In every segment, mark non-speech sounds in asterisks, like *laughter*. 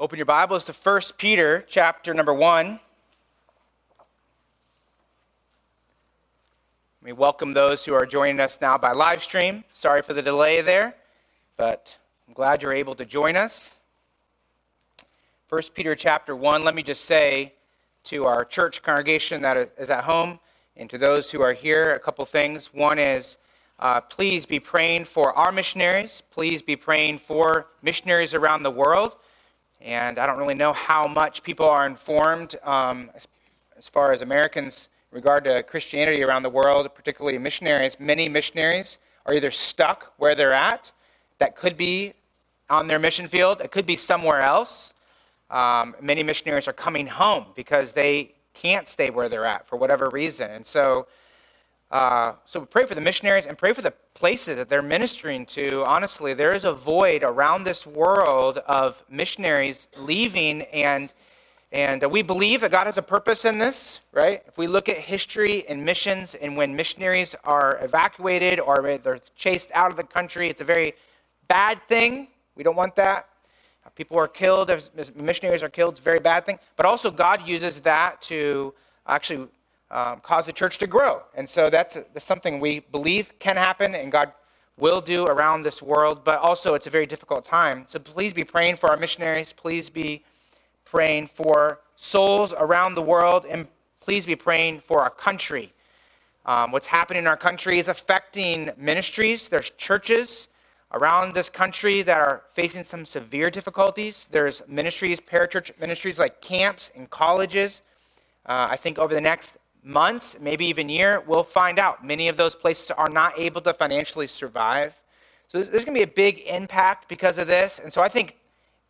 Open your Bibles to 1 Peter chapter number 1. We welcome those who are joining us now by live stream. Sorry for the delay there, but I'm glad you're able to join us. 1 Peter chapter 1, let me just say to our church congregation that is at home and to those who are here a couple things. One is uh, please be praying for our missionaries. Please be praying for missionaries around the world. And I don't really know how much people are informed um, as, as, far as Americans regard to Christianity around the world, particularly missionaries. Many missionaries are either stuck where they're at, that could be on their mission field, it could be somewhere else. Um, many missionaries are coming home because they can't stay where they're at for whatever reason. And so, uh, so pray for the missionaries and pray for the places that they're ministering to, honestly, there is a void around this world of missionaries leaving, and, and we believe that God has a purpose in this, right? If we look at history and missions, and when missionaries are evacuated or they're chased out of the country, it's a very bad thing. We don't want that. People are killed, missionaries are killed, it's a very bad thing. But also, God uses that to actually um, cause the church to grow. And so that's, that's something we believe can happen and God will do around this world, but also it's a very difficult time. So please be praying for our missionaries. Please be praying for souls around the world, and please be praying for our country. Um, what's happening in our country is affecting ministries. There's churches around this country that are facing some severe difficulties. There's ministries, parachurch ministries like camps and colleges. Uh, I think over the next months, maybe even year, we'll find out. Many of those places are not able to financially survive. So there's, going to be a big impact because of this. And so I think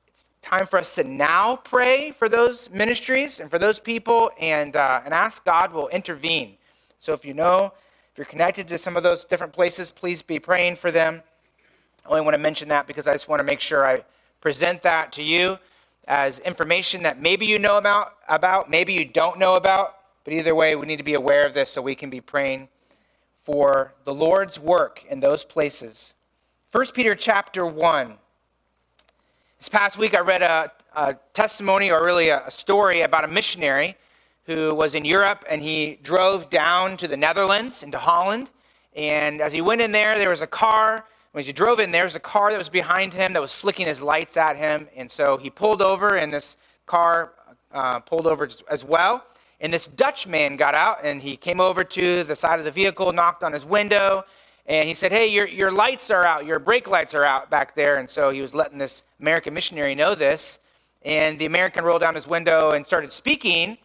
it's time for us to now pray for those ministries and for those people and, uh, and ask God will intervene. So if you know, if you're connected to some of those different places, please be praying for them. I only want to mention that because I just want to make sure I present that to you as information that maybe you know about, about maybe you don't know about, but either way, we need to be aware of this so we can be praying for the Lord's work in those places. 1 Peter chapter 1. This past week, I read a, a testimony, or really a, a story, about a missionary who was in Europe and he drove down to the Netherlands, into Holland. And as he went in there, there was a car. When he drove in, there was a car that was behind him that was flicking his lights at him. And so he pulled over, and this car uh, pulled over as well. And this Dutch man got out and he came over to the side of the vehicle, knocked on his window, and he said, Hey, your, your lights are out, your brake lights are out back there. And so he was letting this American missionary know this. And the American rolled down his window and started speaking.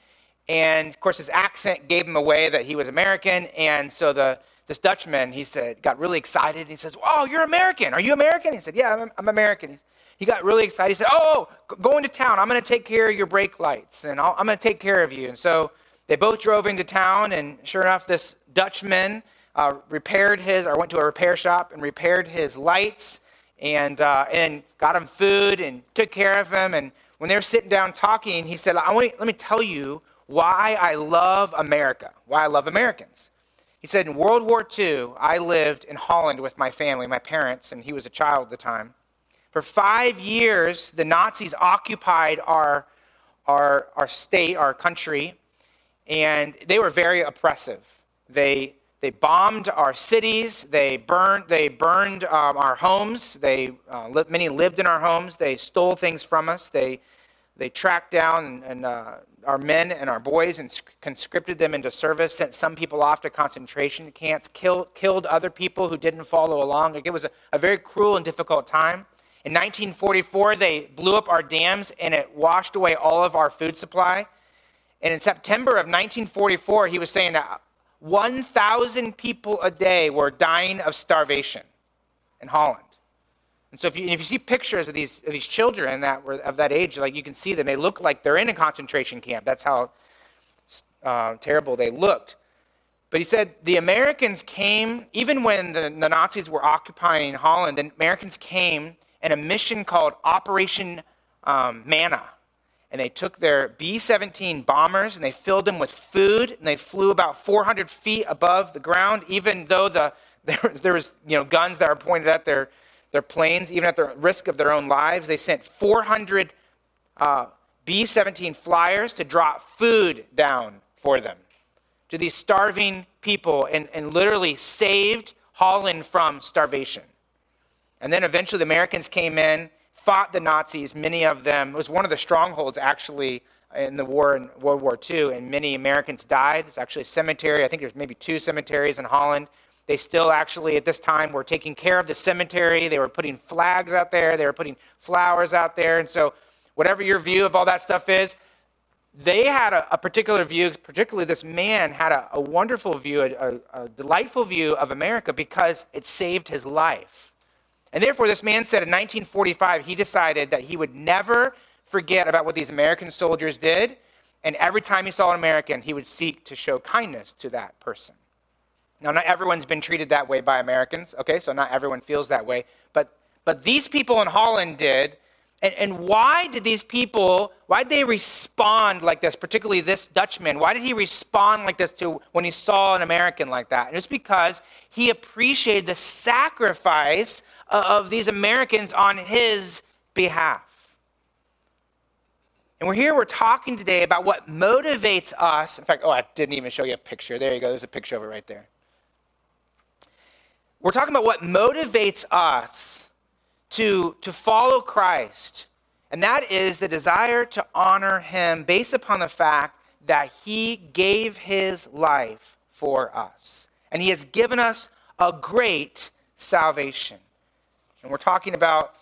And of course, his accent gave him away that he was American. And so the this Dutchman, he said, got really excited. He says, Oh, you're American. Are you American? He said, Yeah, I'm, I'm American. He's, he got really excited. He said, Oh, go into town. I'm going to take care of your brake lights and i am going to take care of you. And so they both drove into town, and sure enough, this Dutchman uh, repaired his, or went to a repair shop and repaired his lights and, uh, and got him food and took care of him. And when they were sitting down talking, he said, I want Let me tell you why I love America, why I love Americans. He said, In World War II, I lived in Holland with my family, my parents, and he was a child at the time. For five years, the Nazis occupied our, our, our state, our country, and they were very oppressive. They, they bombed our cities, they burned, they burned um, our homes, they, uh, li- many lived in our homes, they stole things from us, they, they tracked down and, and uh, our men and our boys and conscripted them into service, sent some people off to concentration camps, killed, killed other people who didn't follow along. Like it was a, a very cruel and difficult time. In 1944, they blew up our dams and it washed away all of our food supply. And in September of 1944, he was saying that 1,000 people a day were dying of starvation in Holland. And so if you, if you see pictures of these, of these children that were of that age, like you can see them, they look like they're in a concentration camp. That's how uh, terrible they looked. But he said the Americans came, even when the, the Nazis were occupying Holland, the Americans came and a mission called Operation um, Manna. And they took their B 17 bombers and they filled them with food and they flew about 400 feet above the ground, even though the, *laughs* there, there was you know, guns that were pointed at their, their planes, even at the risk of their own lives. They sent 400 uh, B 17 flyers to drop food down for them to these starving people and, and literally saved Holland from starvation. And then eventually the Americans came in, fought the Nazis, many of them. It was one of the strongholds actually in the war in World War II, and many Americans died. It's actually a cemetery. I think there's maybe two cemeteries in Holland. They still actually, at this time, were taking care of the cemetery. They were putting flags out there. They were putting flowers out there. And so, whatever your view of all that stuff is, they had a, a particular view, particularly this man had a, a wonderful view, a, a delightful view of America because it saved his life. And therefore, this man said in 1945, he decided that he would never forget about what these American soldiers did. And every time he saw an American, he would seek to show kindness to that person. Now, not everyone's been treated that way by Americans, okay? So not everyone feels that way. But, but these people in Holland did. And, and why did these people, why did they respond like this, particularly this Dutchman? Why did he respond like this to when he saw an American like that? And it's because he appreciated the sacrifice Uh, of these Americans on his behalf. And we're here, we're talking today about what motivates us. In fact, oh, I didn't even show you a picture. There you go, there's a picture of it right there. We're talking about what motivates us to, to follow Christ, and that is the desire to honor him based upon the fact that he gave his life for us. And he has given us a great salvation. And we're talking about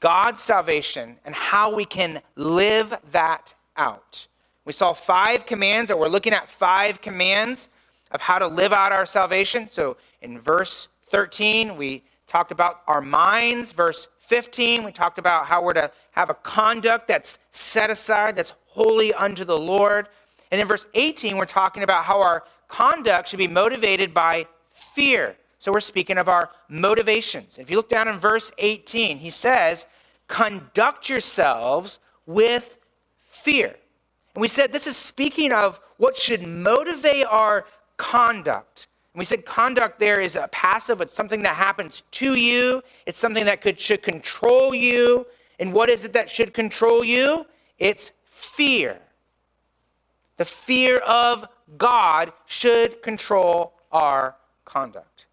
God's salvation and how we can live that out. We saw five commands, or we're looking at five commands of how to live out our salvation. So in verse 13, we talked about our minds. Verse 15, we talked about how we're to have a conduct that's set aside, that's holy unto the Lord. And in verse 18, we're talking about how our conduct should be motivated by fear. So we're speaking of our motivations. If you look down in verse 18, he says, Conduct yourselves with fear. And we said this is speaking of what should motivate our conduct. And we said conduct there is a passive, it's something that happens to you, it's something that could, should control you. And what is it that should control you? It's fear. The fear of God should control our conduct.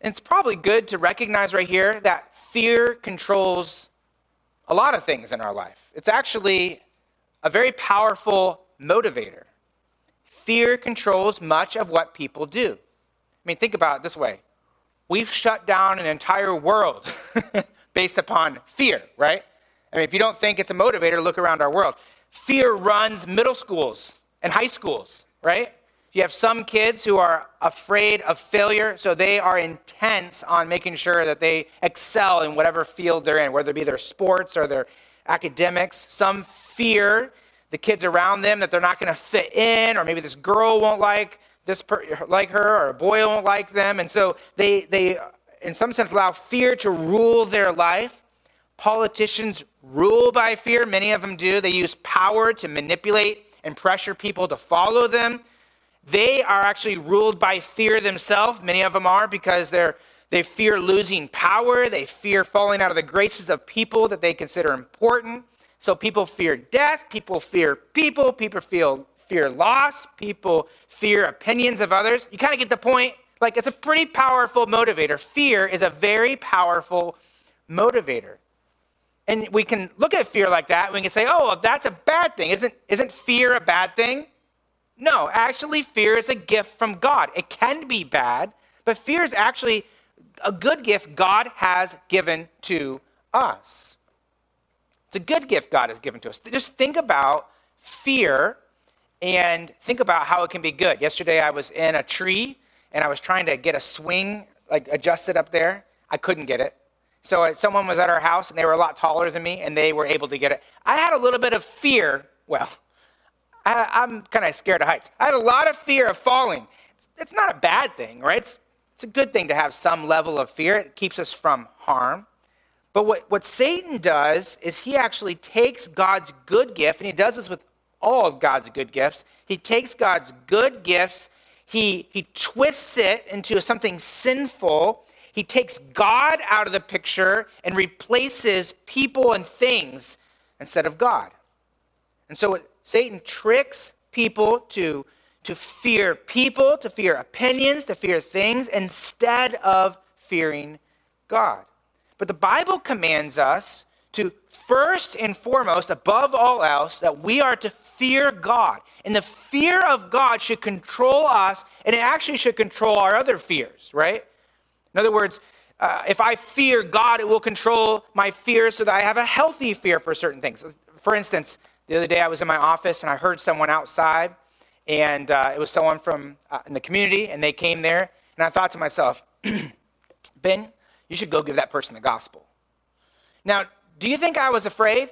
And it's probably good to recognize right here that fear controls a lot of things in our life. It's actually a very powerful motivator. Fear controls much of what people do. I mean, think about it this way we've shut down an entire world *laughs* based upon fear, right? I mean, if you don't think it's a motivator, look around our world. Fear runs middle schools and high schools, right? You have some kids who are afraid of failure, so they are intense on making sure that they excel in whatever field they're in, whether it be their sports or their academics. Some fear the kids around them that they're not going to fit in, or maybe this girl won't like this per- like her, or a boy won't like them, and so they they in some sense allow fear to rule their life. Politicians rule by fear. Many of them do. They use power to manipulate and pressure people to follow them. They are actually ruled by fear themselves. Many of them are because they're, they fear losing power. They fear falling out of the graces of people that they consider important. So people fear death. People fear people. People feel fear loss. People fear opinions of others. You kind of get the point. Like it's a pretty powerful motivator. Fear is a very powerful motivator. And we can look at fear like that. We can say, oh, well, that's a bad thing. Isn't, isn't fear a bad thing? No, actually, fear is a gift from God. It can be bad, but fear is actually a good gift God has given to us. It's a good gift God has given to us. Just think about fear and think about how it can be good. Yesterday, I was in a tree and I was trying to get a swing like adjusted up there. I couldn't get it. So uh, someone was at our house and they were a lot taller than me and they were able to get it. I had a little bit of fear. Well, I, am kind of scared of heights. I had a lot of fear of falling. It's, it's not a bad thing, right? It's, it's a good thing to have some level of fear. It keeps us from harm. But what, what Satan does is he actually takes God's good gift, and he does this with all of God's good gifts. He takes God's good gifts, he, he twists it into something sinful, he takes God out of the picture and replaces people and things instead of God. And so Satan tricks people to, to fear people, to fear opinions, to fear things, instead of fearing God. But the Bible commands us to first and foremost, above all else, that we are to fear God. And the fear of God should control us, and it actually should control our other fears, right? In other words, uh, if I fear God, it will control my fears so that I have a healthy fear for certain things. For instance, the other day I was in my office and I heard someone outside, and uh, it was someone from uh, in the community, and they came there, and I thought to myself, *clears throat* Ben, you should go give that person the gospel. Now, do you think I was afraid?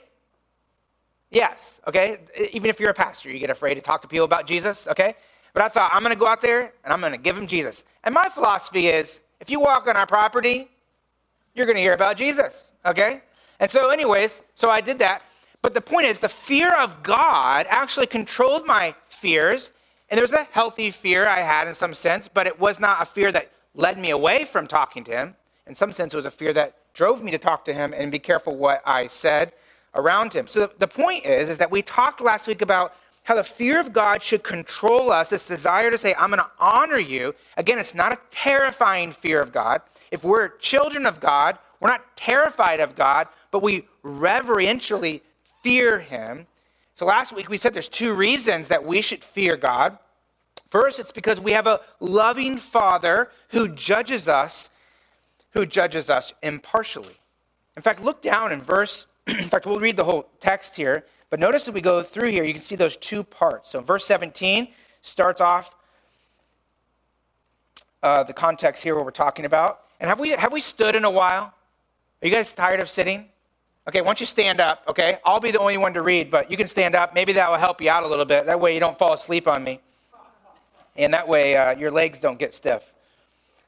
Yes, okay? Even if you're a pastor, you get afraid to talk to people about Jesus, okay? But I thought, I'm to go out there and I'm to give them Jesus. And my philosophy is if you walk on our property, you're to hear about Jesus, okay? And so, anyways, so I did that. But the point is, the fear of God actually controlled my fears. And there was a healthy fear I had in some sense, but it was not a fear that led me away from talking to Him. In some sense, it was a fear that drove me to talk to Him and be careful what I said around Him. So the point is, is that we talked last week about how the fear of God should control us, this desire to say, I'm going to honor you. Again, it's not a terrifying fear of God. If we're children of God, we're not terrified of God, but we reverentially fear Him. So last week we said there's two reasons that we should fear God. First, it's because we have a loving Father who judges us, who judges us impartially. In fact, look down in verse, *clears throat* in fact, we'll read the whole text here. But notice as we go through here, you can see those two parts. So verse 17 starts off uh, the context here, what we're talking about. And have we, have we stood in a while? Are you guys tired of sitting? Okay, once you stand up, okay? I'll be the only one to read, but you can stand up. Maybe that will help you out a little bit. That way you don't fall asleep on me. And that way uh, your legs don't get stiff.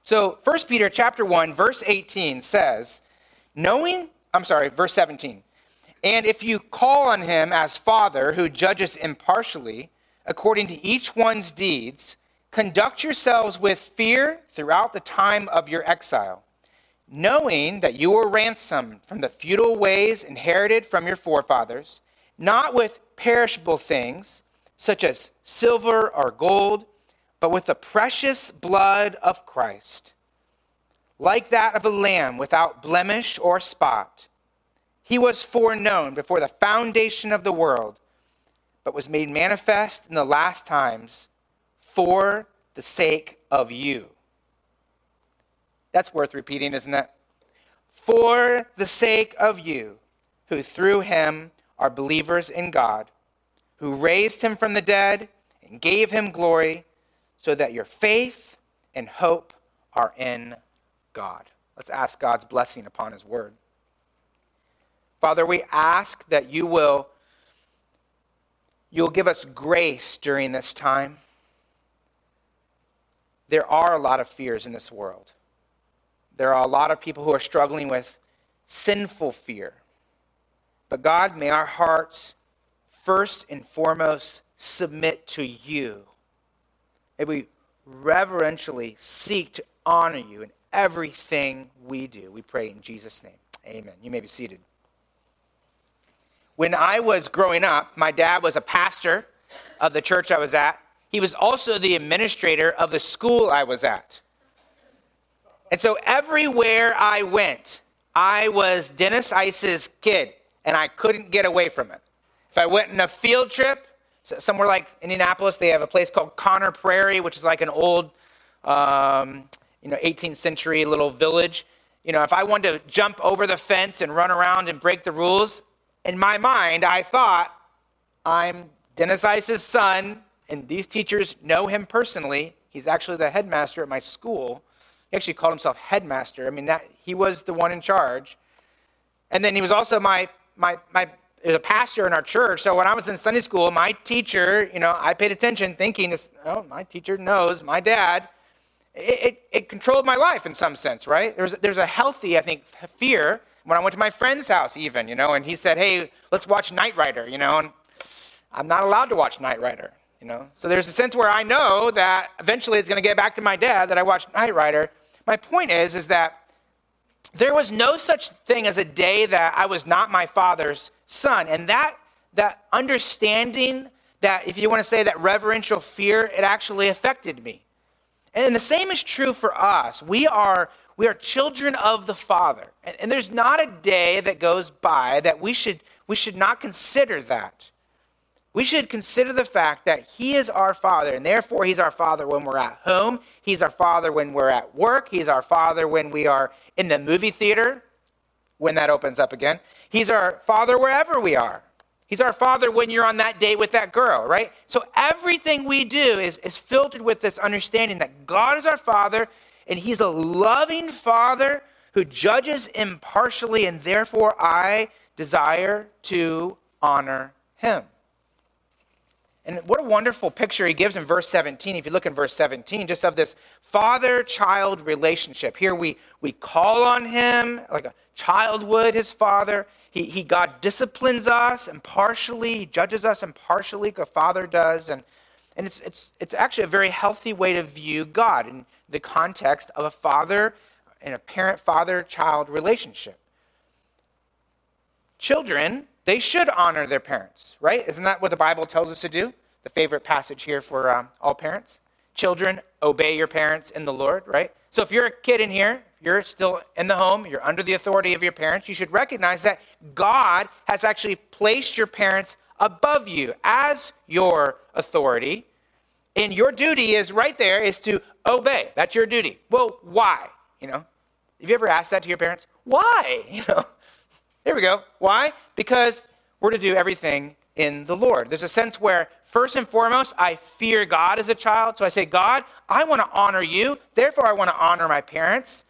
So 1 Peter chapter 1, verse 18 says, knowing, I'm sorry, verse 17. And if you call on him as Father who judges impartially, according to each one's deeds, conduct yourselves with fear throughout the time of your exile, knowing that you were ransomed from the futile ways inherited from your forefathers, not with perishable things, such as silver or gold, but with the precious blood of Christ, like that of a lamb without blemish or spot he was foreknown before the foundation of the world, but was made manifest in the last times for the sake of you. That's worth repeating, isn't it? For the sake of you, who through him are believers in God, who raised him from the dead and gave him glory, so that your faith and hope are in God. Let's ask God's blessing upon his word. Father, we ask that you will you'll give us grace during this time. There are a lot of fears in this world. There are a lot of people who are struggling with sinful fear. But God, may our hearts first and foremost submit to you. May we reverentially seek to honor you in everything we do. We pray in Jesus' name. Amen. You may be seated. When I was growing up, my dad was a pastor of the church I was at. He was also the administrator of the school I was at. And so everywhere I went, I was Dennis Ice's kid, and I couldn't get away from it. If I went on a field trip, somewhere like Indianapolis, they have a place called Conner Prairie, which is like an old, um, you know, 18th century little village. You know, if I wanted to jump over the fence and run around and break the rules, in my mind, I thought, I'm Dennis Ice's son, and these teachers know him personally. He's actually the headmaster at my school. He actually called himself headmaster. I mean, that he was the one in charge. And then he was also my my my a pastor in our church. So when I was in Sunday school, my teacher, you know, I paid attention, thinking, oh, my teacher knows my dad. It, it, it controlled my life in some sense, right? There's there's a healthy, I think, fear when I went to my friend's house, even, you know, and he said, hey, let's watch Knight Rider, you know, and I'm not allowed to watch Knight Rider, you know. So there's a sense where I know that eventually it's going to get back to my dad that I watched Knight Rider. My point is, is that there was no such thing as a day that I was not my father's son. And that, that understanding, that if you want to say that reverential fear, it actually affected me. And the same is true for us. We are, we are children of the Father. And, and there's not a day that goes by that we should, we should not consider that. We should consider the fact that He is our Father, and therefore He's our Father when we're at home. He's our Father when we're at work. He's our Father when we are in the movie theater, when that opens up again. He's our Father wherever we are. He's our Father when you're on that date with that girl, right? So everything we do is, is filtered with this understanding that God is our Father, and He's a loving Father who judges impartially, and therefore I desire to honor Him. And what a wonderful picture he gives in verse 17. If you look in verse 17, just of this father child relationship. Here we, we call on him like a child would his father. He, he, God disciplines us impartially, he judges us impartially, like a father does. And, and it's, it's, it's actually a very healthy way to view God in the context of a father and a parent father child relationship. Children, they should honor their parents, right? Isn't that what the Bible tells us to do? The favorite passage here for um, all parents. Children, obey your parents in the Lord, right? So if you're a kid in here, you're still in the home, you're under the authority of your parents, you should recognize that God has actually placed your parents above you as your authority. And your duty is right there is to obey. That's your duty. Well, why? You know, have you ever asked that to your parents? Why? *laughs* You know, here we go. Why? Because we're to do everything in the Lord. There's a sense where, first and foremost, I fear God as a child. So I say, God, I want to honor you. Therefore, I want to honor my parents.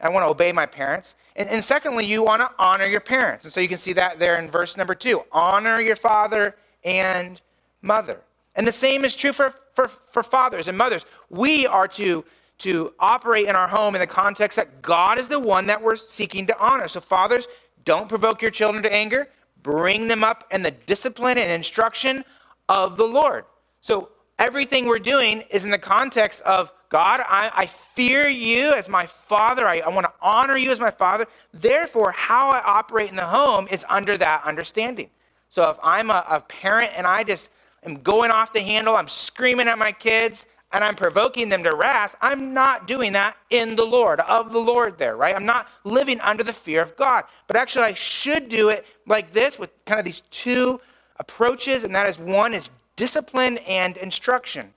I want to obey my parents. And, and secondly, you want to honor your parents. And so you can see that there in verse number two honor your father and mother. And the same is true for, for, for fathers and mothers. We are to, to operate in our home in the context that God is the one that we're seeking to honor. So, fathers, don't provoke your children to anger bring them up in the discipline and instruction of the Lord. So everything we're doing is in the context of God, I, I fear you as my father. I, I want to honor you as my father. Therefore, how I operate in the home is under that understanding. So if I'm a, a parent and I just am going off the handle, I'm screaming at my kids, and I'm provoking them to wrath, I'm not doing that in the Lord, of the Lord there, right? I'm not living under the fear of God. But actually, I should do it like this with kind of these two approaches, and that is one is discipline and instruction.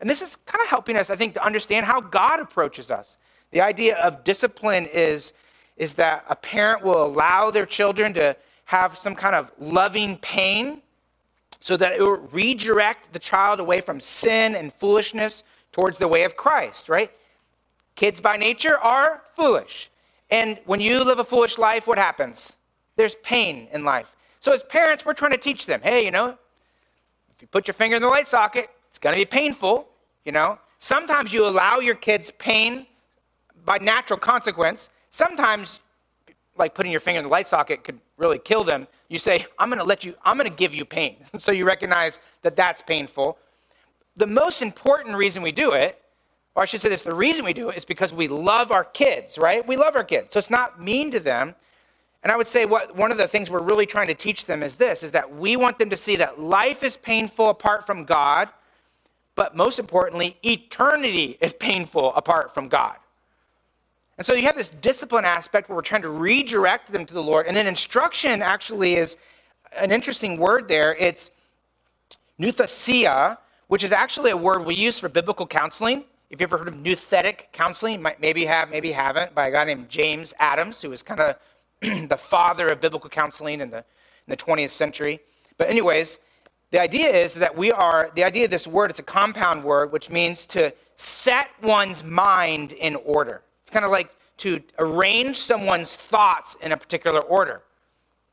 And this is kind of helping us, I think, to understand how God approaches us. The idea of discipline is, is that a parent will allow their children to have some kind of loving pain so that it will redirect the child away from sin and foolishness towards the way of Christ, right? Kids by nature are foolish. And when you live a foolish life, what happens? There's pain in life. So as parents, we're trying to teach them, hey, you know, if you put your finger in the light socket, it's going to be painful, you know. Sometimes you allow your kids pain by natural consequence. Sometimes like putting your finger in the light socket could really kill them, you say, I'm going to let you, I'm going to give you pain. *laughs* so you recognize that that's painful. The most important reason we do it, or I should say this, the reason we do it is because we love our kids, right? We love our kids. So it's not mean to them. And I would say what one of the things we're really trying to teach them is this is that we want them to see that life is painful apart from God, but most importantly, eternity is painful apart from God. And so you have this discipline aspect where we're trying to redirect them to the Lord. And then instruction actually is an interesting word there. It's nouthesia, which is actually a word we use for biblical counseling. If you've ever heard of nouthetic counseling, maybe you have, maybe you haven't, by a guy named James Adams, who was kind of *clears throat* the father of biblical counseling in the, in the 20th century. But, anyways, the idea is that we are, the idea of this word, it's a compound word, which means to set one's mind in order. It's kind of like to arrange someone's thoughts in a particular order.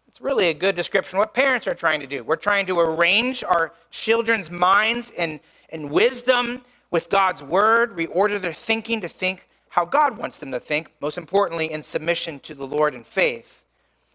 It's really a good description of what parents are trying to do. We're trying to arrange our children's minds and, in wisdom with God's word, reorder their thinking to think how God wants them to think, most importantly, in submission to the Lord in faith.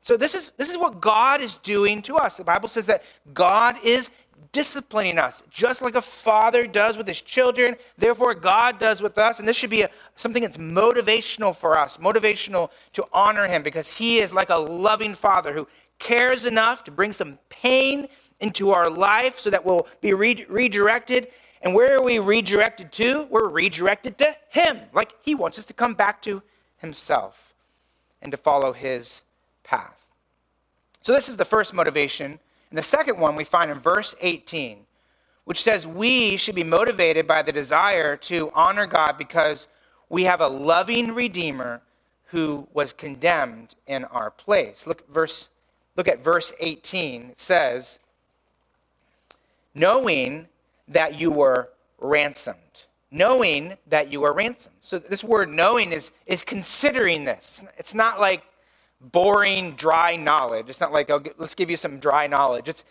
So, this is, this is what God is doing to us. The Bible says that God is disciplining us, just like a father does with his children. Therefore, God does with us. And this should be a, something that's motivational for us, motivational to honor him, because he is like a loving father who cares enough to bring some pain into our life so that we'll be re- redirected. And where are we redirected to? We're redirected to him. Like he wants us to come back to himself and to follow his path. So, this is the first motivation. And the second one we find in verse 18, which says we should be motivated by the desire to honor God because we have a loving Redeemer who was condemned in our place. Look, verse, look at verse 18. It says, knowing that you were ransomed. Knowing that you are ransomed. So this word knowing is, is considering this. It's not like boring, dry knowledge. It's not like, oh, let's give you some dry knowledge. It's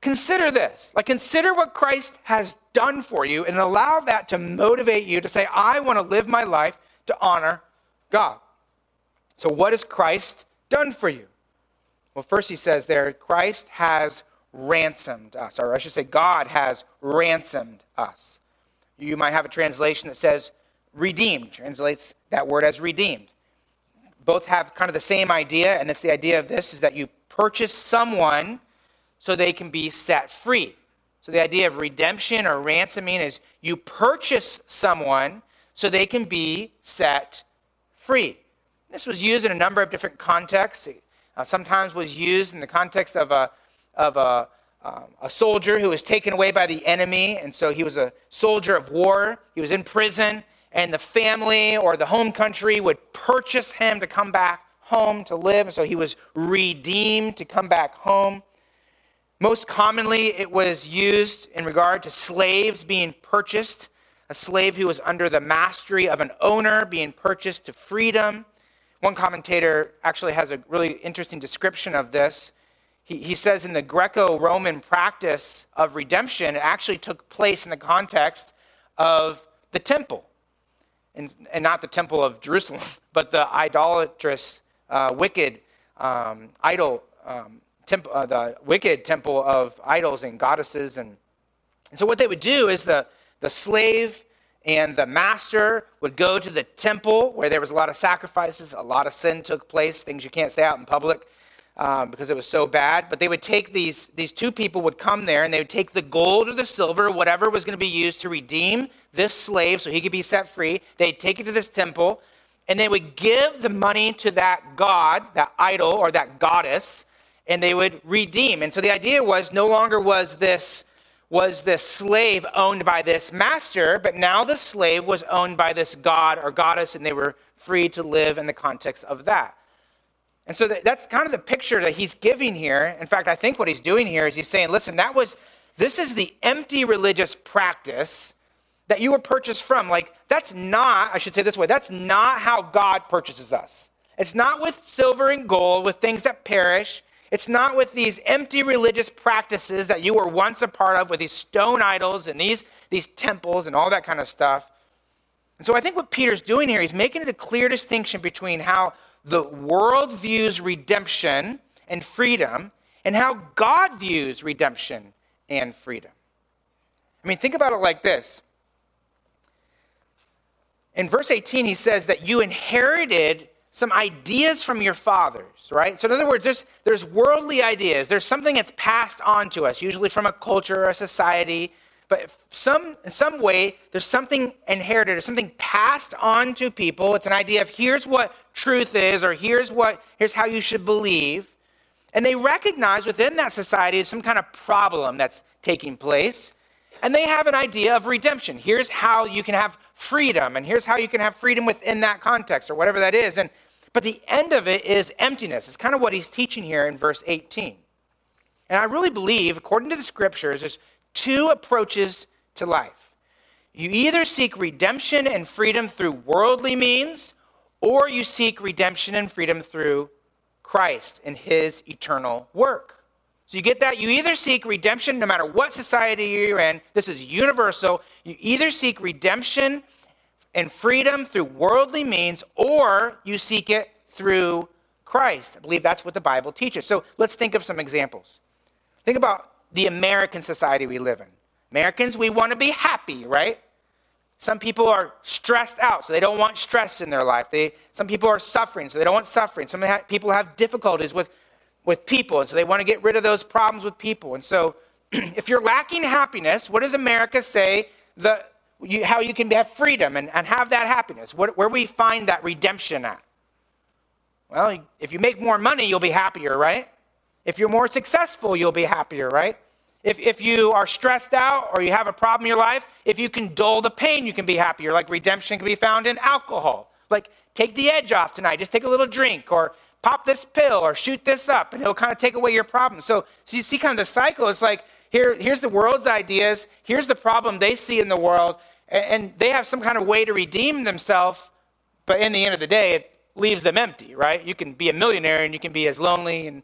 consider this. Like, consider what Christ has done for you and allow that to motivate you to say, I want to live my life to honor God. So, what has Christ done for you? Well, first he says there, Christ has ransomed us, or I should say, God has ransomed us. You might have a translation that says redeemed, translates that word as redeemed both have kind of the same idea, and it's the idea of this is that you purchase someone so they can be set free. So the idea of redemption or ransoming is you purchase someone so they can be set free. This was used in a number of different contexts. Uh, sometimes was used in the context of a of a um, a soldier who was taken away by the enemy, and so he was a soldier of war. He was in prison, and the family or the home country would purchase him to come back home to live. And so he was redeemed to come back home. Most commonly, it was used in regard to slaves being purchased, a slave who was under the mastery of an owner being purchased to freedom. One commentator actually has a really interesting description of this. He, he says in the Greco Roman practice of redemption, it actually took place in the context of the temple and, and not the temple of Jerusalem, *laughs* but the idolatrous, uh, wicked um, idol, um, temp- uh, the wicked temple of idols and goddesses. And, and so what they would do is the, the slave and the master would go to the temple where there was a lot of sacrifices, a lot of sin took place, things you can't say out in public. Um, because it was so bad. But they would take these, these two people would come there and they would take the gold or the silver, whatever was going to be used to redeem this slave so he could be set free. They'd take it to this temple and they would give the money to that god, that idol or that goddess, and they would redeem. And so the idea was no longer was this was this slave owned by this master, but now the slave was owned by this god or goddess, and they were free to live in the context of that. And so that's kind of the picture that he's giving here. In fact, I think what he's doing here is he's saying, listen, that was this is the empty religious practice that you were purchased from. Like, that's not, I should say this way, that's not how God purchases us. It's not with silver and gold, with things that perish. It's not with these empty religious practices that you were once a part of, with these stone idols and these, these temples and all that kind of stuff. And so I think what Peter's doing here, he's making it a clear distinction between how the world views redemption and freedom and how God views redemption and freedom. I mean, think about it like this in verse 18, he says that you inherited some ideas from your fathers, right? So, in other words, there's, there's worldly ideas. There's something that's passed on to us, usually from a culture or a society. But some, in some way, there's something inherited or something passed on to people. It's an idea of here's what truth is, or here's what here's how you should believe. And they recognize within that society some kind of problem that's taking place. And they have an idea of redemption. Here's how you can have freedom, and here's how you can have freedom within that context, or whatever that is. And but the end of it is emptiness. It's kind of what he's teaching here in verse 18. And I really believe, according to the scriptures, there's two approaches to life. You either seek redemption and freedom through worldly means, or you seek redemption and freedom through Christ and his eternal work. So you get that? You either seek redemption no matter what society you're in, this is universal. You either seek redemption and freedom through worldly means, or you seek it through Christ. I believe that's what the Bible teaches. So let's think of some examples. Think about the American society we live in. Americans, we want to be happy, right? Some people are stressed out, so they don't want stress in their life. They, some people are suffering, so they don't want suffering. Some ha- people have difficulties with, with people, and so they want to get rid of those problems with people. And so, *clears throat* if you're lacking happiness, what does America say the, you, how you can have freedom and, and have that happiness? What, where we find that redemption at? Well, if you make more money, you'll be happier, right? If you're more successful, you'll be happier, right? If, if you are stressed out or you have a problem in your life, if you can dull the pain, you can be happier. Like redemption can be found in alcohol. Like take the edge off tonight, just take a little drink or pop this pill or shoot this up, and it'll kind of take away your problem. So, so you see kind of the cycle. It's like here, here's the world's ideas, here's the problem they see in the world, and, and they have some kind of way to redeem themselves, but in the end of the day, it leaves them empty, right? You can be a millionaire and you can be as lonely and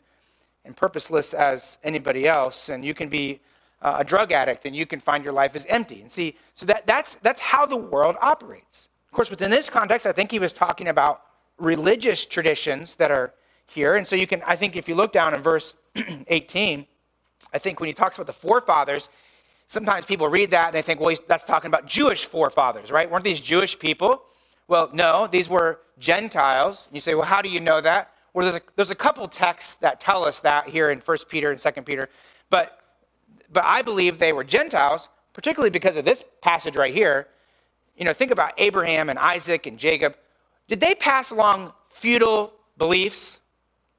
and purposeless as anybody else, and you can be uh, a drug addict and you can find your life is empty. And see, so that, that's, that's how the world operates. Of course, within this context, I think he was talking about religious traditions that are here. And so you can, I think if you look down in verse *clears throat* 18, I think when he talks about the forefathers, sometimes people read that and they think, well, that's talking about Jewish forefathers, right? Weren't these Jewish people? Well, no, these were Gentiles. And you say, well, how do you know that? Well, there's a, there's a couple texts that tell us that here in 1 Peter and 2 Peter. But, but I believe they were Gentiles, particularly because of this passage right here. You know, think about Abraham and Isaac and Jacob. Did they pass along futile beliefs?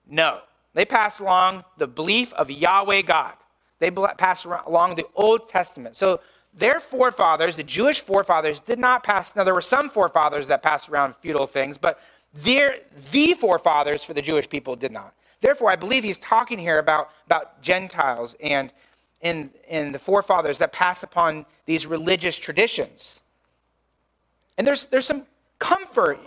No. They passed along the belief of Yahweh God. They passed along the Old Testament. So their forefathers, the Jewish forefathers, did not pass. Now, there were some forefathers that passed around futile things, but their, the forefathers for the Jewish people did not. Therefore, I believe he's talking here about, about Gentiles and, and, and the forefathers that pass upon these religious traditions. And there's, there's some comfort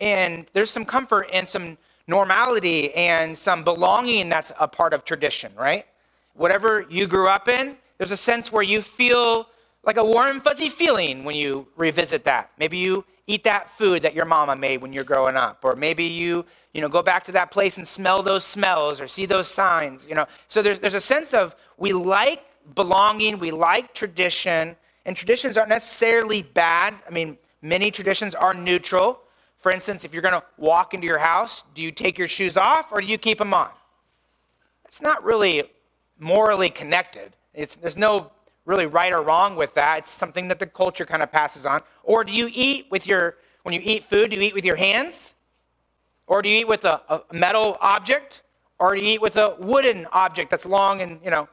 and there's some comfort and some normality and some belonging that's a part of tradition, right? Whatever you grew up in, there's a sense where you feel like a warm, fuzzy feeling when you revisit that. Maybe you eat that food that your mama made when you're growing up, or maybe you, you know, go back to that place and smell those smells or see those signs, you know. So there's, there's a sense of we like belonging, we like tradition, and traditions aren't necessarily bad. I mean, many traditions are neutral. For instance, if you're going to walk into your house, do you take your shoes off or do you keep them on? It's not really morally connected. It's, there's no really right or wrong with that. It's something that the culture kind of passes on. Or do you eat with your, when you eat food, do you eat with your hands? Or do you eat with a, a metal object? Or do you eat with a wooden object that's long and, you know,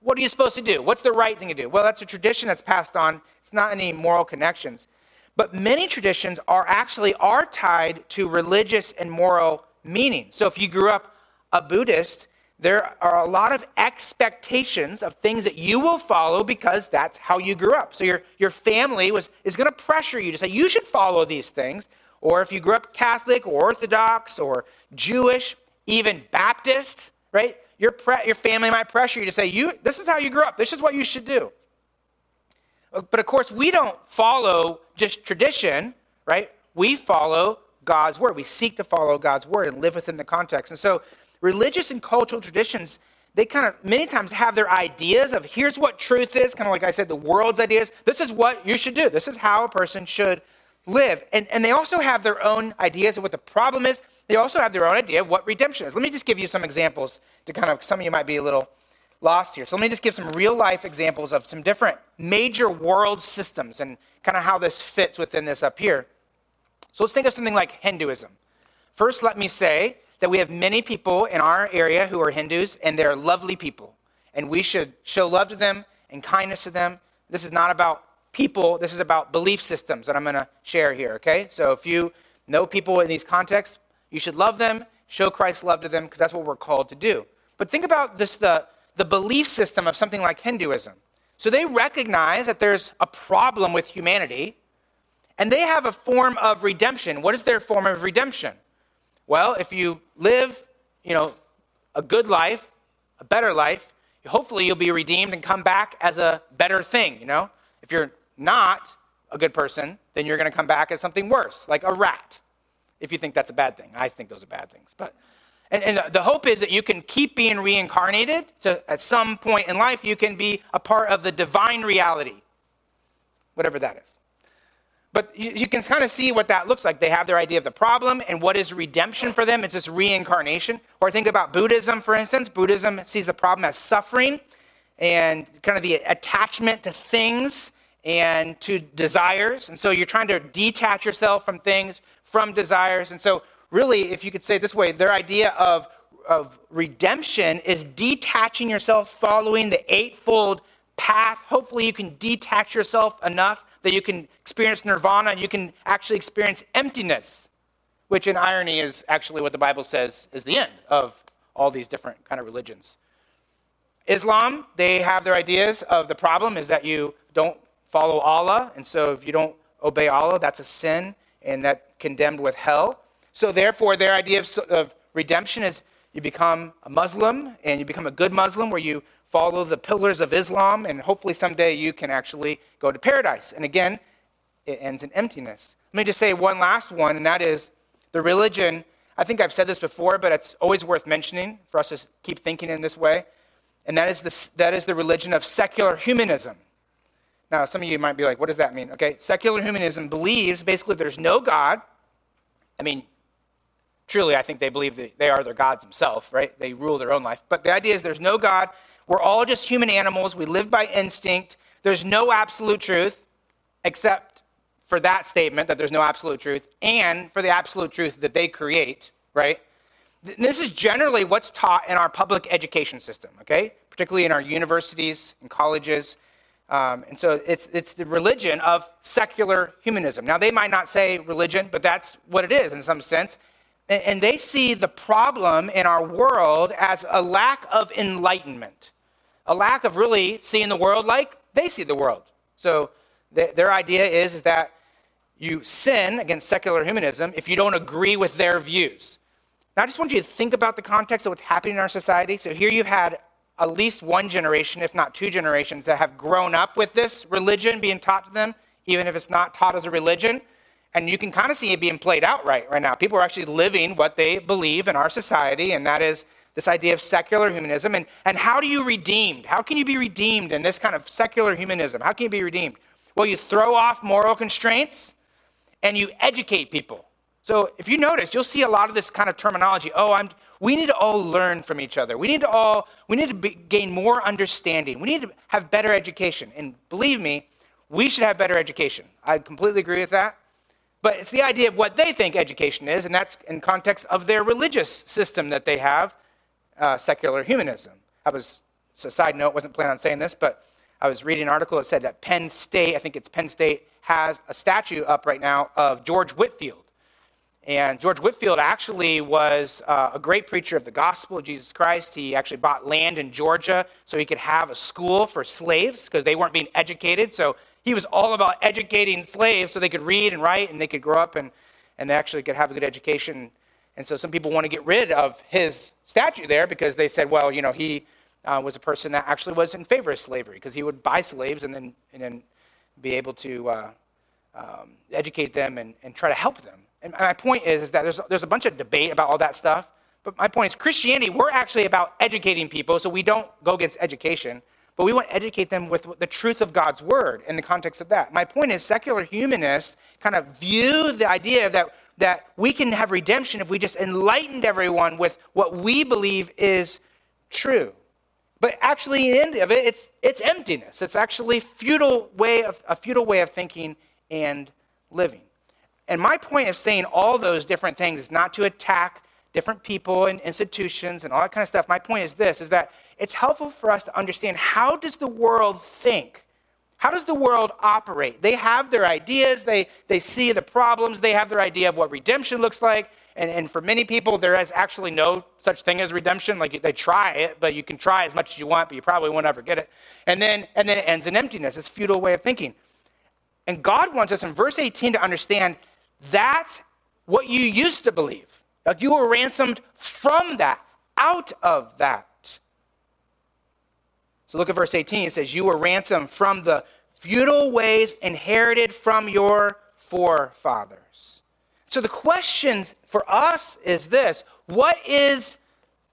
what are you supposed to do? What's the right thing to do? Well, that's a tradition that's passed on. It's not any moral connections. But many traditions are actually are tied to religious and moral meaning. So if you grew up a Buddhist, there are a lot of expectations of things that you will follow because that's how you grew up. So your, your family was, is going to pressure you to say, you should follow these things. Or if you grew up Catholic or Orthodox or Jewish, even Baptist, right? Your, pre- your family might pressure you to say, you, this is how you grew up. This is what you should do. But of course, we don't follow just tradition, right? We follow God's word. We seek to follow God's word and live within the context. And so religious and cultural traditions, they kind of many times have their ideas of here's what truth is, kind of like I said, the world's ideas. This is what you should do. This is how a person should live. And, and they also have their own ideas of what the problem is. They also have their own idea of what redemption is. Let me just give you some examples to kind of, some of you might be a little lost here. So let me just give some real life examples of some different major world systems and kind of how this fits within this up here. So let's think of something like Hinduism. First, let me say that we have many people in our area who are Hindus, and they're lovely people. And we should show love to them and kindness to them. This is not about people, this is about belief systems that I'm going to share here, okay? So if you know people in these contexts, you should love them, show Christ's love to them, because that's what we're called to do. But think about this the, the belief system of something like Hinduism. So they recognize that there's a problem with humanity, and they have a form of redemption. What is their form of redemption? Well, if you live, you know, a good life, a better life, hopefully you'll be redeemed and come back as a better thing, you know? If you're not a good person, then you're going to come back as something worse, like a rat. If you think that's a bad thing. I think those are bad things. But And, and the hope is that you can keep being reincarnated. So at some point in life, you can be a part of the divine reality, whatever that is. But you, you, can kind of see what that looks like. They have their idea of the problem and what is redemption for them. It's this reincarnation. Or think about Buddhism, for instance. Buddhism sees the problem as suffering and kind of the attachment to things and to desires. And so you're trying to detach yourself from things, from desires. And so, really, if you could say it this way, their idea of, of redemption is detaching yourself, following the eightfold path. Hopefully, you can detach yourself enough that you can experience nirvana and you can actually experience emptiness, which in irony is actually what the Bible says is the end of all these different kind of religions. Islam, they have their ideas of the problem is that you don't follow Allah, and so if you don't obey Allah, that's a sin and that condemned with hell. So therefore, their idea of, of redemption is you become a Muslim and you become a good Muslim where you follow the pillars of Islam, and hopefully someday you can actually go to paradise. And again, it ends in emptiness. Let me just say one last one, and that is the religion. I think I've said this before, but it's always worth mentioning for us to keep thinking in this way. And that is the, that is the religion of secular humanism. Now, some of you might be like, what does that mean? Okay, secular humanism believes basically there's no God. I mean, truly, I think they believe that they are their gods themselves, right? They rule their own life. But the idea is there's no God. We're all just human animals. We live by instinct. There's no absolute truth, except for that statement that there's no absolute truth, and for the absolute truth that they create, right? This is generally what's taught in our public education system, okay? Particularly in our universities and colleges. Um, and so it's, it's the religion of secular humanism. Now, they might not say religion, but that's what it is in some sense. And, they see the problem in our world as a lack of enlightenment a lack of really seeing the world like they see the world. So th- their idea is, is that you sin against secular humanism if you don't agree with their views. Now, I just want you to think about the context of what's happening in our society. So here you've had at least one generation, if not two generations, that have grown up with this religion being taught to them, even if it's not taught as a religion. And you can kind of see it being played out right, right now. People are actually living what they believe in our society, and that is this idea of secular humanism. And, and how do you redeemed? How can you be redeemed in this kind of secular humanism? How can you be redeemed? Well, you throw off moral constraints and you educate people. So if you notice, you'll see a lot of this kind of terminology. Oh, I'm, we need to all learn from each other. We need to all, we need to be, gain more understanding. We need to have better education. And believe me, we should have better education. I completely agree with that. But it's the idea of what they think education is, and that's in context of their religious system that they have uh, secular humanism. I was, so side note, wasn't planning on saying this, but I was reading an article that said that Penn State, I think it's Penn State, has a statue up right now of George Whitefield. And George Whitefield actually was uh, a great preacher of the gospel of Jesus Christ. He actually bought land in Georgia so he could have a school for slaves because they weren't being educated. So he was all about educating slaves so they could read and write and they could grow up and, and they actually could have a good education and so some people want to get rid of his statue there because they said, well, you know, he uh, was a person that actually was in favor of slavery because he would buy slaves and then, and then be able to uh, um, educate them and, and try to help them. And my point is, is that there's, there's a bunch of debate about all that stuff. But my point is, Christianity, we're actually about educating people, so we don't go against education, but we want to educate them with the truth of God's word in the context of that. My point is, secular humanists kind of view the idea that that we can have redemption if we just enlightened everyone with what we believe is true. But actually, in the end of it, it's, it's emptiness. It's actually futile way of, a futile way of thinking and living. And my point of saying all those different things is not to attack different people and institutions and all that kind of stuff. My point is this, is that it's helpful for us to understand how does the world think how does the world operate? They have their ideas, they, they see the problems, they have their idea of what redemption looks like. And, and for many people, there is actually no such thing as redemption. Like they try it, but you can try as much as you want, but you probably won't ever get it. And then, and then it ends in emptiness. It's futile way of thinking. And God wants us in verse 18 to understand that's what you used to believe. Like you were ransomed from that, out of that. So look at verse 18. It says, You were ransomed from the futile ways inherited from your forefathers. So the question for us is this What is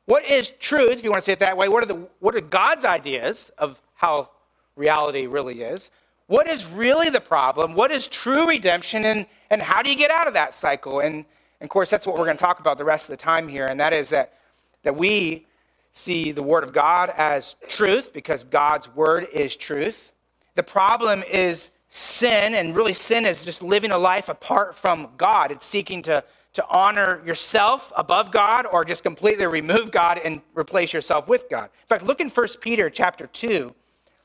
What is truth, if you want to say it that way? What are, the, what are God's ideas of how reality really is? What is really the problem? What is true redemption? And, and how do you get out of that cycle? And, and of course, that's what we're going to talk about the rest of the time here. And that is that, that we see the Word of God as truth because God's Word is truth. The problem is sin, and really sin is just living a life apart from God. It's seeking to, to honor yourself above God or just completely remove God and replace yourself with God. In fact, look in 1 Peter chapter 2.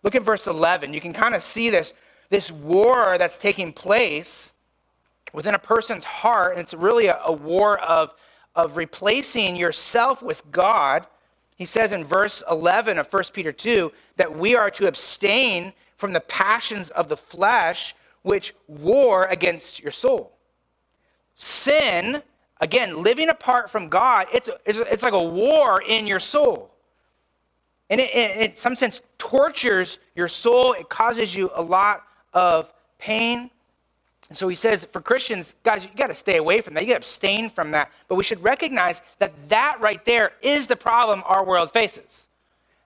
Look at verse 11. You can kind of see this, this war that's taking place within a person's heart. And it's really a, a war of, of replacing yourself with God. He says in verse 11 of 1 Peter 2 that we are to abstain from the passions of the flesh, which war against your soul. Sin, again, living apart from God, it's, it's, it's like a war in your soul. And it, it, in some sense, tortures your soul. It causes you a lot of pain. And so he says, for Christians, guys, you got to stay away from that. You got to abstain from that. But we should recognize that that right there is the problem our world faces.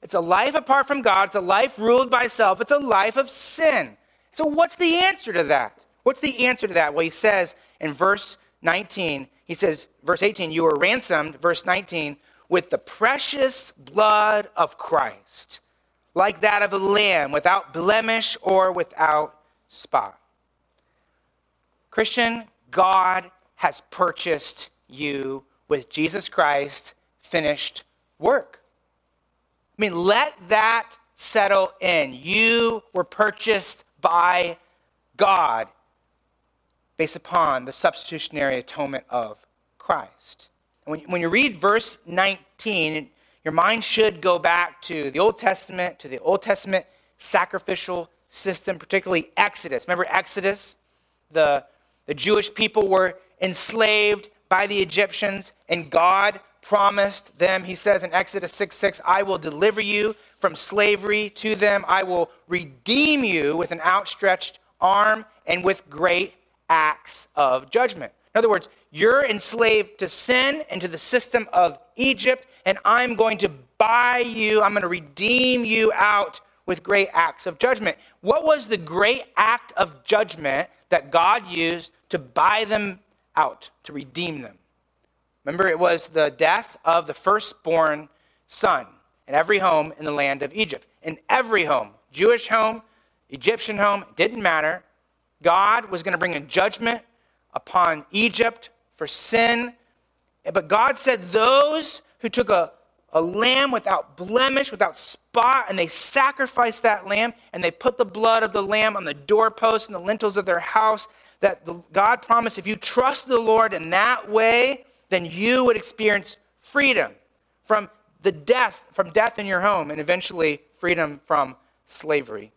It's a life apart from God. It's a life ruled by self. It's a life of sin. So, what's the answer to that? What's the answer to that? Well, he says in verse 19, he says, verse 18, you were ransomed, verse 19, with the precious blood of Christ, like that of a lamb, without blemish or without spot. Christian, God has purchased you with Jesus Christ finished work. I mean, let that settle in. You were purchased by God based upon the substitutionary atonement of Christ. When, when you read verse 19, your mind should go back to the Old Testament, to the Old Testament sacrificial system, particularly Exodus. Remember Exodus? The, the Jewish people were enslaved by the Egyptians, and God promised them. He says in Exodus 6 6, I will deliver you from slavery to them. I will redeem you with an outstretched arm and with great acts of judgment. In other words, you're enslaved to sin and to the system of Egypt, and I'm going to buy you, I'm going to redeem you out with great acts of judgment. What was the great act of judgment that God used to buy them out, to redeem them? Remember, it was the death of the firstborn son in every home in the land of Egypt. In every home, Jewish home, Egyptian home, didn't matter. God was going to bring a judgment upon Egypt for sin. But God said, Those who took a, a lamb without blemish, without spot, and they sacrificed that lamb, and they put the blood of the lamb on the doorposts and the lintels of their house, that the, God promised if you trust the Lord in that way, then you would experience freedom from the death, from death in your home, and eventually freedom from slavery.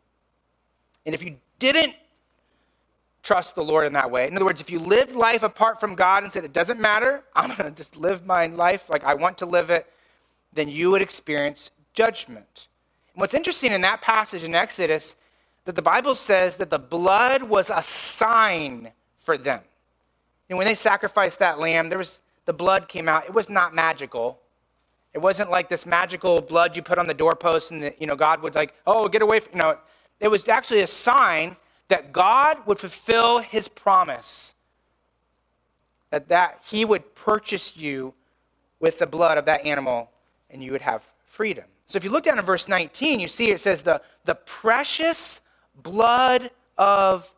And if you didn't trust the Lord in that way, in other words, if you lived life apart from God and said, it doesn't matter, I'm going to just live my life like I want to live it, then you would experience judgment. And what's interesting in that passage in Exodus, that the Bible says that the blood was a sign for them. And when they sacrificed that lamb, there was the blood came out, it was not magical. It wasn't like this magical blood you put on the doorpost and the, you know God would like, oh, get away from you know. It was actually a sign that God would fulfill his promise. That that he would purchase you with the blood of that animal and you would have freedom. So if you look down in verse 19, you see it says the, the precious blood of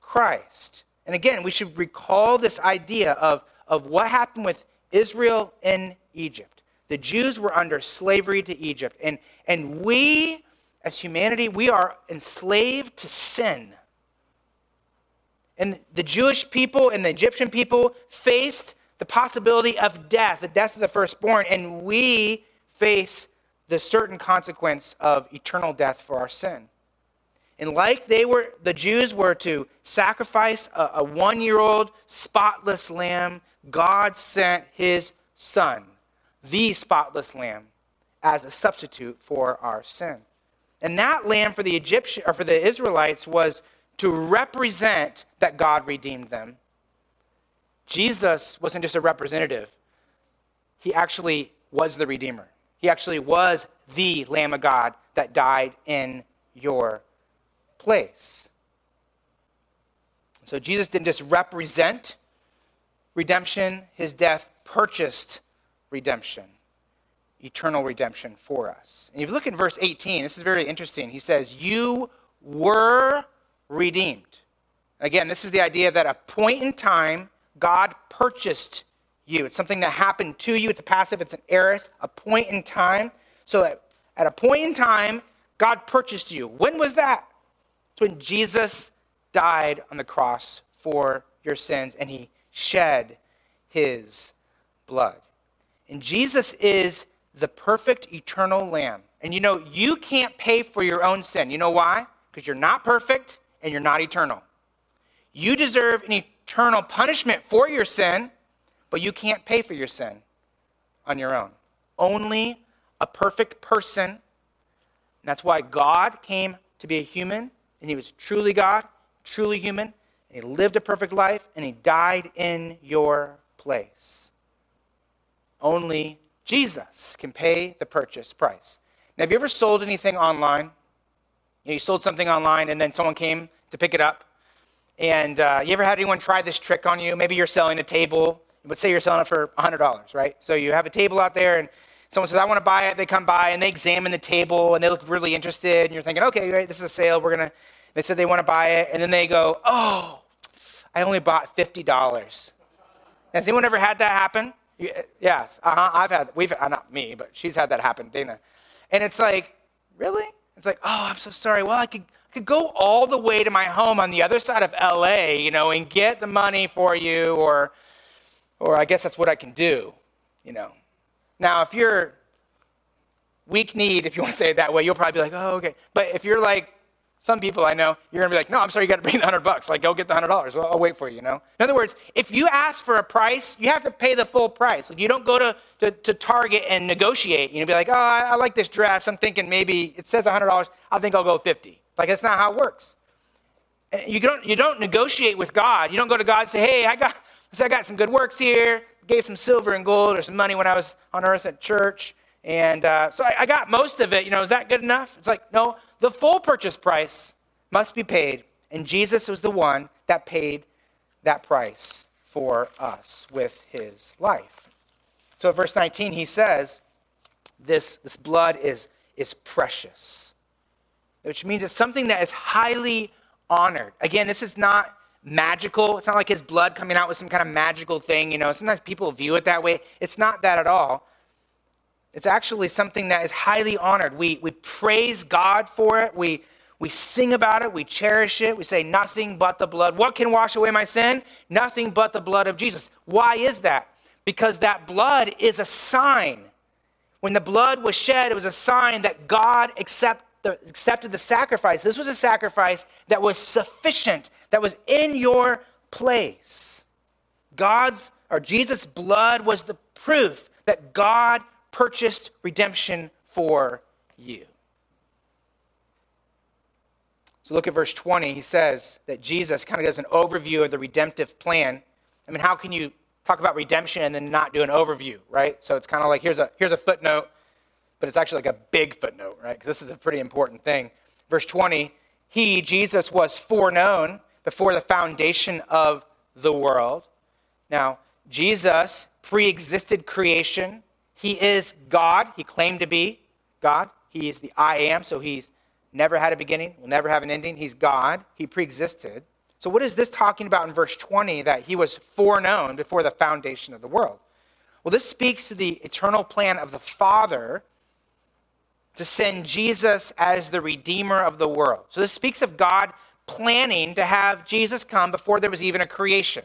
Christ. And again, we should recall this idea of of what happened with Israel in Egypt. The Jews were under slavery to Egypt. And, and we, as humanity, we are enslaved to sin. And the Jewish people and the Egyptian people faced the possibility of death, the death of the firstborn, and we face the certain consequence of eternal death for our sin. And like they were, the Jews were to sacrifice a, a one year old spotless lamb God sent his son, the spotless lamb, as a substitute for our sin. And that lamb for the Egyptian or for the Israelites was to represent that God redeemed them. Jesus wasn't just a representative. He actually was the Redeemer. He actually was the Lamb of God that died in your place. So Jesus didn't just represent redemption, his death purchased redemption, eternal redemption for us. And if you look in verse 18, this is very interesting. He says, You were redeemed. Again, this is the idea that a point in time, God purchased you. It's something that happened to you. It's a passive, it's an aorist, a point in time. So at, at a point in time, God purchased you. When was that? It's when Jesus died on the cross for your sins and he shed his blood. And Jesus is the perfect eternal lamb. And you know, you can't pay for your own sin. You know why? Because you're not perfect and you're not eternal. You deserve an eternal punishment for your sin, but you can't pay for your sin on your own. Only a perfect person. that's why God came to be a human, and he was truly God, truly human, and he lived a perfect life, and he died in your place. Only Jesus can pay the purchase price. Now, have you ever sold anything online? You, know, you sold something online, and then someone came to pick it up. And uh, you ever had anyone try this trick on you? Maybe you're selling a table, but say you're selling it for $100, right? So you have a table out there, and someone says, I want to buy it. They come by, and they examine the table, and they look really interested. And you're thinking, okay, great, this is a sale. We're going to, they said they want to buy it. And then they go, oh, I only bought $50. Has anyone ever had that happen? Yes, uh-huh, I've had, we've, uh, not me, but she's had that happen, Dana. And it's like, really? It's like, oh, I'm so sorry. Well, I could, could go all the way to my home on the other side of LA, you know, and get the money for you, or, or I guess that's what I can do, you know. Now, if you're weak need, if you want to say it that way, you'll probably be like, oh, okay. But if you're like some people I know, you're to be like, no, I'm sorry, you got to bring the 100 bucks. Like, go get the $100. Well, I'll wait for you, you know? In other words, if you ask for a price, you have to pay the full price. Like, you don't go to, to, to Target and negotiate. You know, be like, oh, I, I, like this dress. I'm thinking maybe it says $100. I think I'll go 50. Like, that's not how it works. You don't, you don't negotiate with God. You don't go to God and say, hey, I got, I got some good works here. Gave some silver and gold or some money when I was on earth at church. And uh, so I, I got most of it. You know, is that good enough? It's like, no, the full purchase price must be paid, and Jesus was the one that paid that price for us with his life. So verse 19, he says, this, this blood is, is precious, which means it's something that is highly honored. Again, this is not magical. It's not like his blood coming out with some kind of magical thing. You know, sometimes people view it that way. It's not that at all. It's actually something that is highly honored. We, we praise God for it. We, we sing about it. We cherish it. We say, nothing but the blood. What can wash away my sin? Nothing but the blood of Jesus. Why is that? Because that blood is a sign. When the blood was shed, it was a sign that God accept the, accepted the sacrifice. This was a sacrifice that was sufficient, that was in your place. God's or Jesus' blood was the proof that God purchased redemption for you. So look at verse 20. He says that Jesus kind of does an overview of the redemptive plan. I mean, how can you talk about redemption and then not do an overview, right? So it's kind of like here's a here's a footnote, but it's actually like a big footnote, right? Because this is a pretty important thing. Verse 20, he, Jesus, was foreknown before the foundation of the world. Now, Jesus pre-existed creation he is God. He claimed to be God. He is the I am, so he's never had a beginning, will never have an ending. He's God. He preexisted. So, what is this talking about in verse 20 that he was foreknown before the foundation of the world? Well, this speaks to the eternal plan of the Father to send Jesus as the Redeemer of the world. So, this speaks of God planning to have Jesus come before there was even a creation.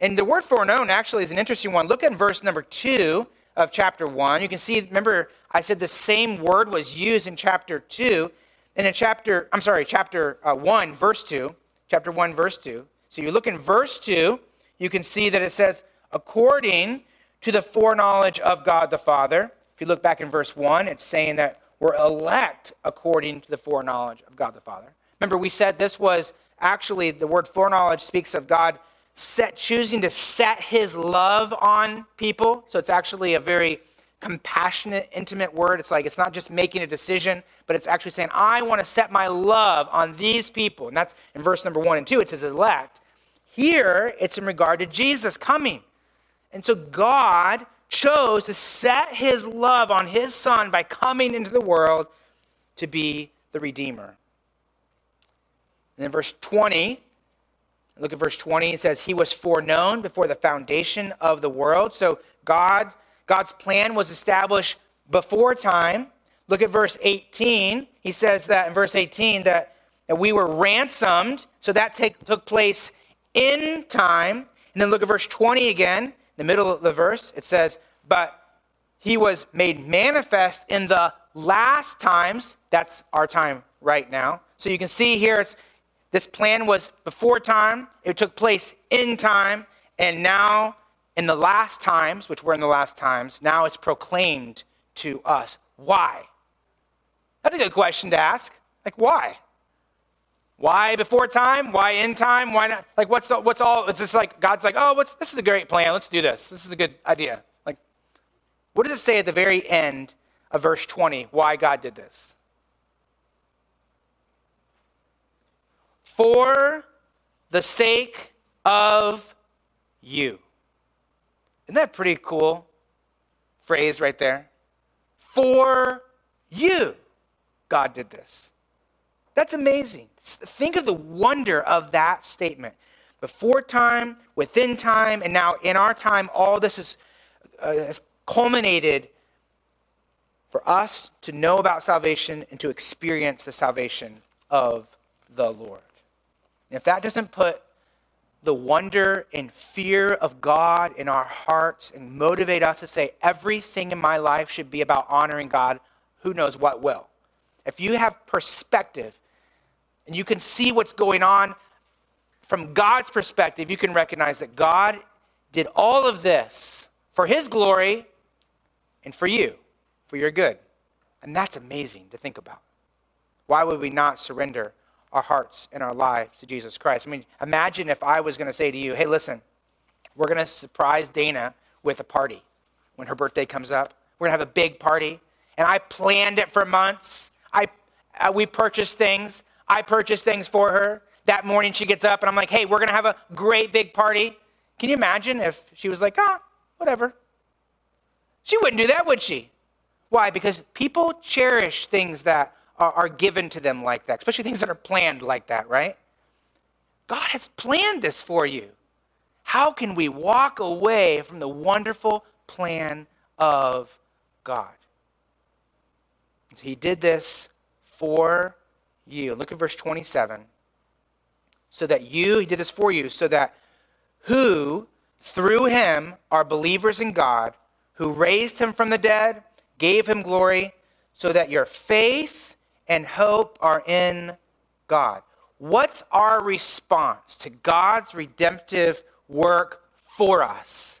And the word foreknown actually is an interesting one. Look at verse number 2 of chapter 1. You can see, remember, I said the same word was used in chapter 2. And in chapter, I'm sorry, chapter uh, 1, verse 2. Chapter 1, verse 2. So you look in verse 2, you can see that it says, according to the foreknowledge of God the Father. If you look back in verse 1, it's saying that we're elect according to the foreknowledge of God the Father. Remember, we said this was actually the word foreknowledge speaks of God set, choosing to set his love on people. So it's actually a very compassionate, intimate word. It's like it's not just making a decision, but it's actually saying, I want to set my love on these people. And that's in verse number one and two. It says elect. Here, it's in regard to Jesus coming. And so God chose to set his love on his son by coming into the world to be the Redeemer. And then verse 20, look at verse 20, it says, He was foreknown before the foundation of the world. So God, God's plan was established before time. Look at verse 18. He says that in verse 18 that, that we were ransomed. So that take, took place in time. And then look at verse 20 again, the middle of the verse. It says, But he was made manifest in the last times. That's our time right now. So you can see here, it's, this plan was before time, it took place in time, and now in the last times, which we're in the last times, now it's proclaimed to us. Why? That's a good question to ask. Like, why? Why before time? Why in time? Why not? Like, what's, the, what's all? It's just like, God's like, oh, what's, this is a great plan. Let's do this. This is a good idea. Like, what does it say at the very end of verse 20 why God did this? For the sake of you. Isn't that pretty cool phrase right there? For you, God did this. That's amazing. Think of the wonder of that statement. Before time, within time, and now in our time, all this is, uh, has culminated for us to know about salvation and to experience the salvation of the Lord. And if that doesn't put the wonder and fear of God in our hearts and motivate us to say, everything in my life should be about honoring God, who knows what will. If you have perspective and you can see what's going on from God's perspective, you can recognize that God did all of this for His glory and for you, for your good. And that's amazing to think about. Why would we not surrender our hearts and our lives to Jesus Christ? I mean, imagine if I was going to say to you, hey, listen, we're going to surprise Dana with a party when her birthday comes up. We're going to have a big party. And I planned it for months. I, uh, we purchased things. I purchase things for her. That morning she gets up and I'm like, hey, we're going to have a great big party. Can you imagine if she was like, ah, whatever? She wouldn't do that, would she? Why? Because people cherish things that are, are given to them like that, especially things that are planned like that, right? God has planned this for you. How can we walk away from the wonderful plan of God? He did this for you. Look at verse 27. So that you, he did this for you, so that who through him are believers in God, who raised him from the dead, gave him glory, so that your faith and hope are in God. What's our response to God's redemptive work for us?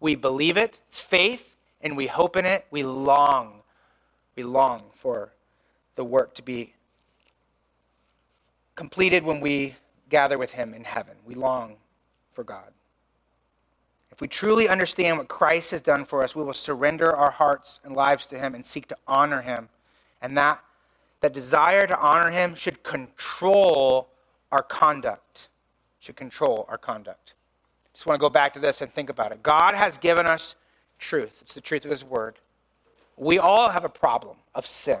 We believe it, it's faith, and we hope in it. We long, we long for the work to be completed when we gather with Him in heaven. We long for God. If we truly understand what Christ has done for us, we will surrender our hearts and lives to Him and seek to honor Him. And that, that desire to honor Him should control our conduct. Should control our conduct. Just want to go back to this and think about it. God has given us truth. It's the truth of His Word. We all have a problem of sin.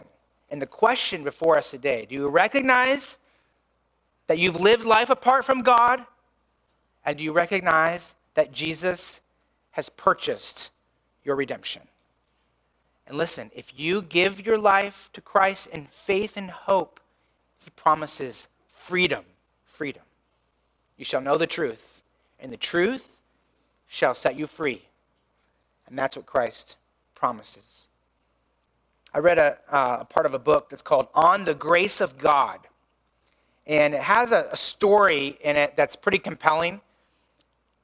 And the question before us today do you recognize that you've lived life apart from God? And do you recognize that Jesus has purchased your redemption? And listen, if you give your life to Christ in faith and hope, he promises freedom. Freedom. You shall know the truth, and the truth shall set you free. And that's what Christ promises. I read a, uh, a part of a book that's called On the Grace of God and it has a, a story in it that's pretty compelling.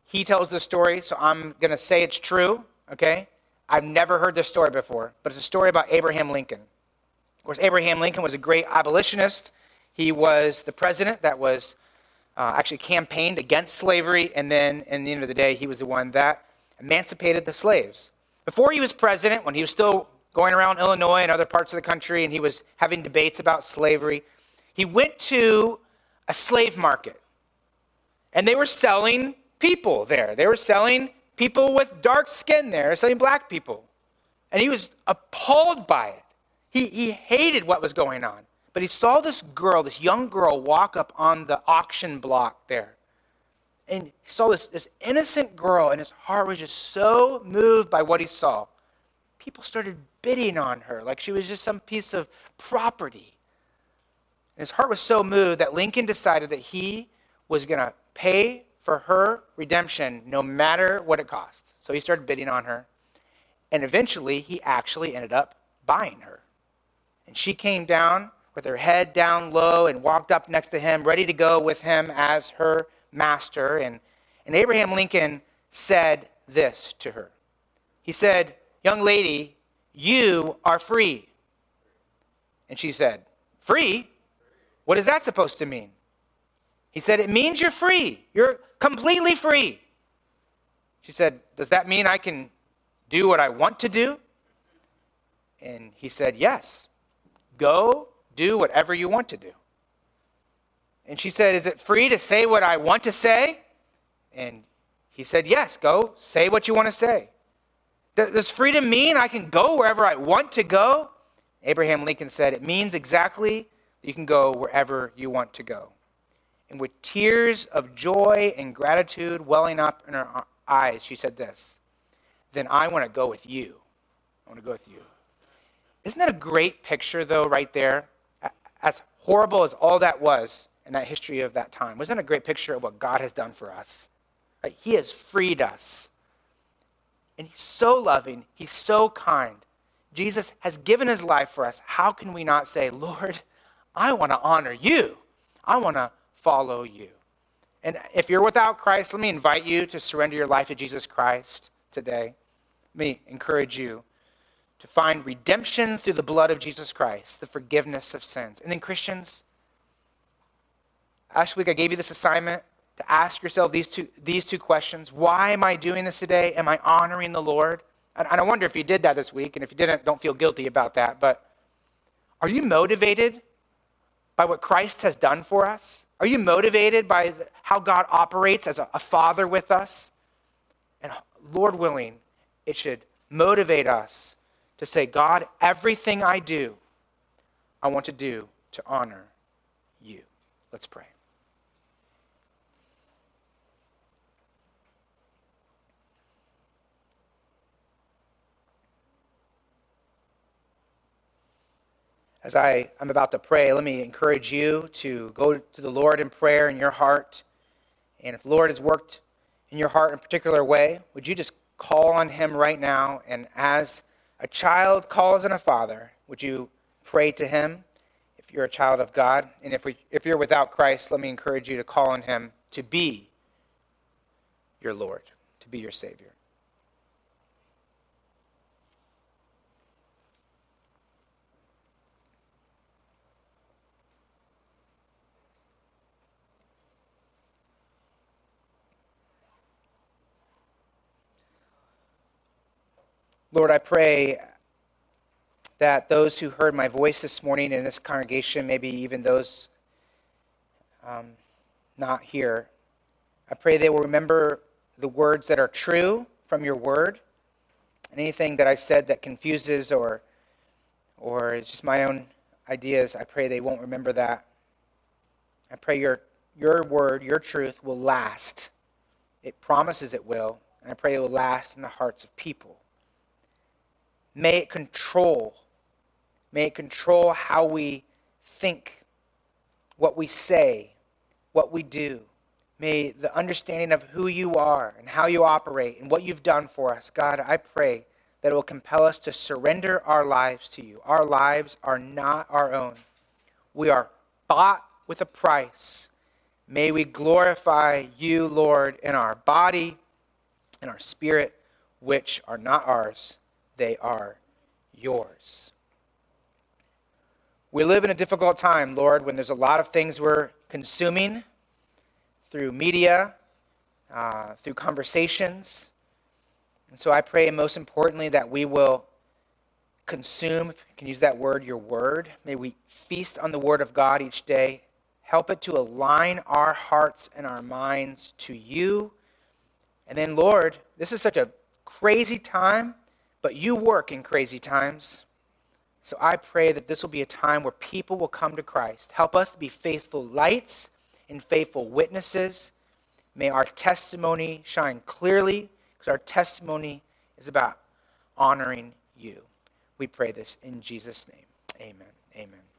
He tells the story, so I'm going to say it's true, okay? I've never heard this story before, but it's a story about Abraham Lincoln. Of course, Abraham Lincoln was a great abolitionist. He was the president that was uh, actually campaigned against slavery, and then, in the end of the day, he was the one that emancipated the slaves. Before he was president, when he was still going around Illinois and other parts of the country and he was having debates about slavery, he went to a slave market. And they were selling people there. They were selling people with dark skin there, selling black people. And he was appalled by it. He, he hated what was going on. But he saw this girl, this young girl, walk up on the auction block there. And he saw this, this innocent girl, and his heart was just so moved by what he saw. People started bidding on her like she was just some piece of property. His heart was so moved that Lincoln decided that he was going to pay for her redemption no matter what it cost. So he started bidding on her. And eventually, he actually ended up buying her. And she came down with her head down low and walked up next to him, ready to go with him as her master. And, and Abraham Lincoln said this to her He said, Young lady, you are free. And she said, Free? What is that supposed to mean? He said, It means you're free. You're completely free. She said, Does that mean I can do what I want to do? And he said, Yes. Go do whatever you want to do. And she said, Is it free to say what I want to say? And he said, Yes, go say what you want to say. Does freedom mean I can go wherever I want to go? Abraham Lincoln said, It means exactly you can go wherever you want to go. And with tears of joy and gratitude welling up in her eyes, she said this Then I want to go with you. I want to go with you. Isn't that a great picture, though, right there? As horrible as all that was in that history of that time, wasn't that a great picture of what God has done for us? Right? He has freed us. And He's so loving, He's so kind. Jesus has given His life for us. How can we not say, Lord, I want to honor you? I want to follow you. And if you're without Christ, let me invite you to surrender your life to Jesus Christ today. Let me encourage you to find redemption through the blood of Jesus Christ, the forgiveness of sins. And then, Christians, last week I gave you this assignment to ask yourself these two, these two questions Why am I doing this today? Am I honoring the Lord? And I wonder if you did that this week, and if you didn't, don't feel guilty about that. But are you motivated by what Christ has done for us? Are you motivated by how God operates as a, a father with us? And Lord willing, it should motivate us to say, God, everything I do, I want to do to honor you. Let's pray. As I am about to pray, let me encourage you to go to the Lord in prayer in your heart. And if the Lord has worked in your heart in a particular way, would you just call on Him right now? And as a child calls on a father, would you pray to him if you're a child of God? And if, we, if you're without Christ, let me encourage you to call on him to be your Lord, to be your Savior. Lord, I pray that those who heard my voice this morning in this congregation, maybe even those um, not here, I pray they will remember the words that are true from your word. And anything that I said that confuses or, or is just my own ideas, I pray they won't remember that. I pray your, your word, your truth will last. It promises it will. And I pray it will last in the hearts of people. May it control. May it control how we think, what we say, what we do. May the understanding of who you are and how you operate and what you've done for us, God, I pray that it will compel us to surrender our lives to you. Our lives are not our own. We are bought with a price. May we glorify you, Lord, in our body and our spirit, which are not ours they are yours. We live in a difficult time, Lord, when there's a lot of things we're consuming through media, uh, through conversations, And so I pray, most importantly, that we will consume, if you can use that word, your word. May we feast on the word of God each day. Help it to align our hearts and our minds to you. And then, Lord, this is such a crazy time, but you work in crazy times. So I pray that this will be a time where people will come to Christ. Help us to be faithful lights and faithful witnesses. May our testimony shine clearly because our testimony is about honoring you. We pray this in Jesus' name. Amen. Amen.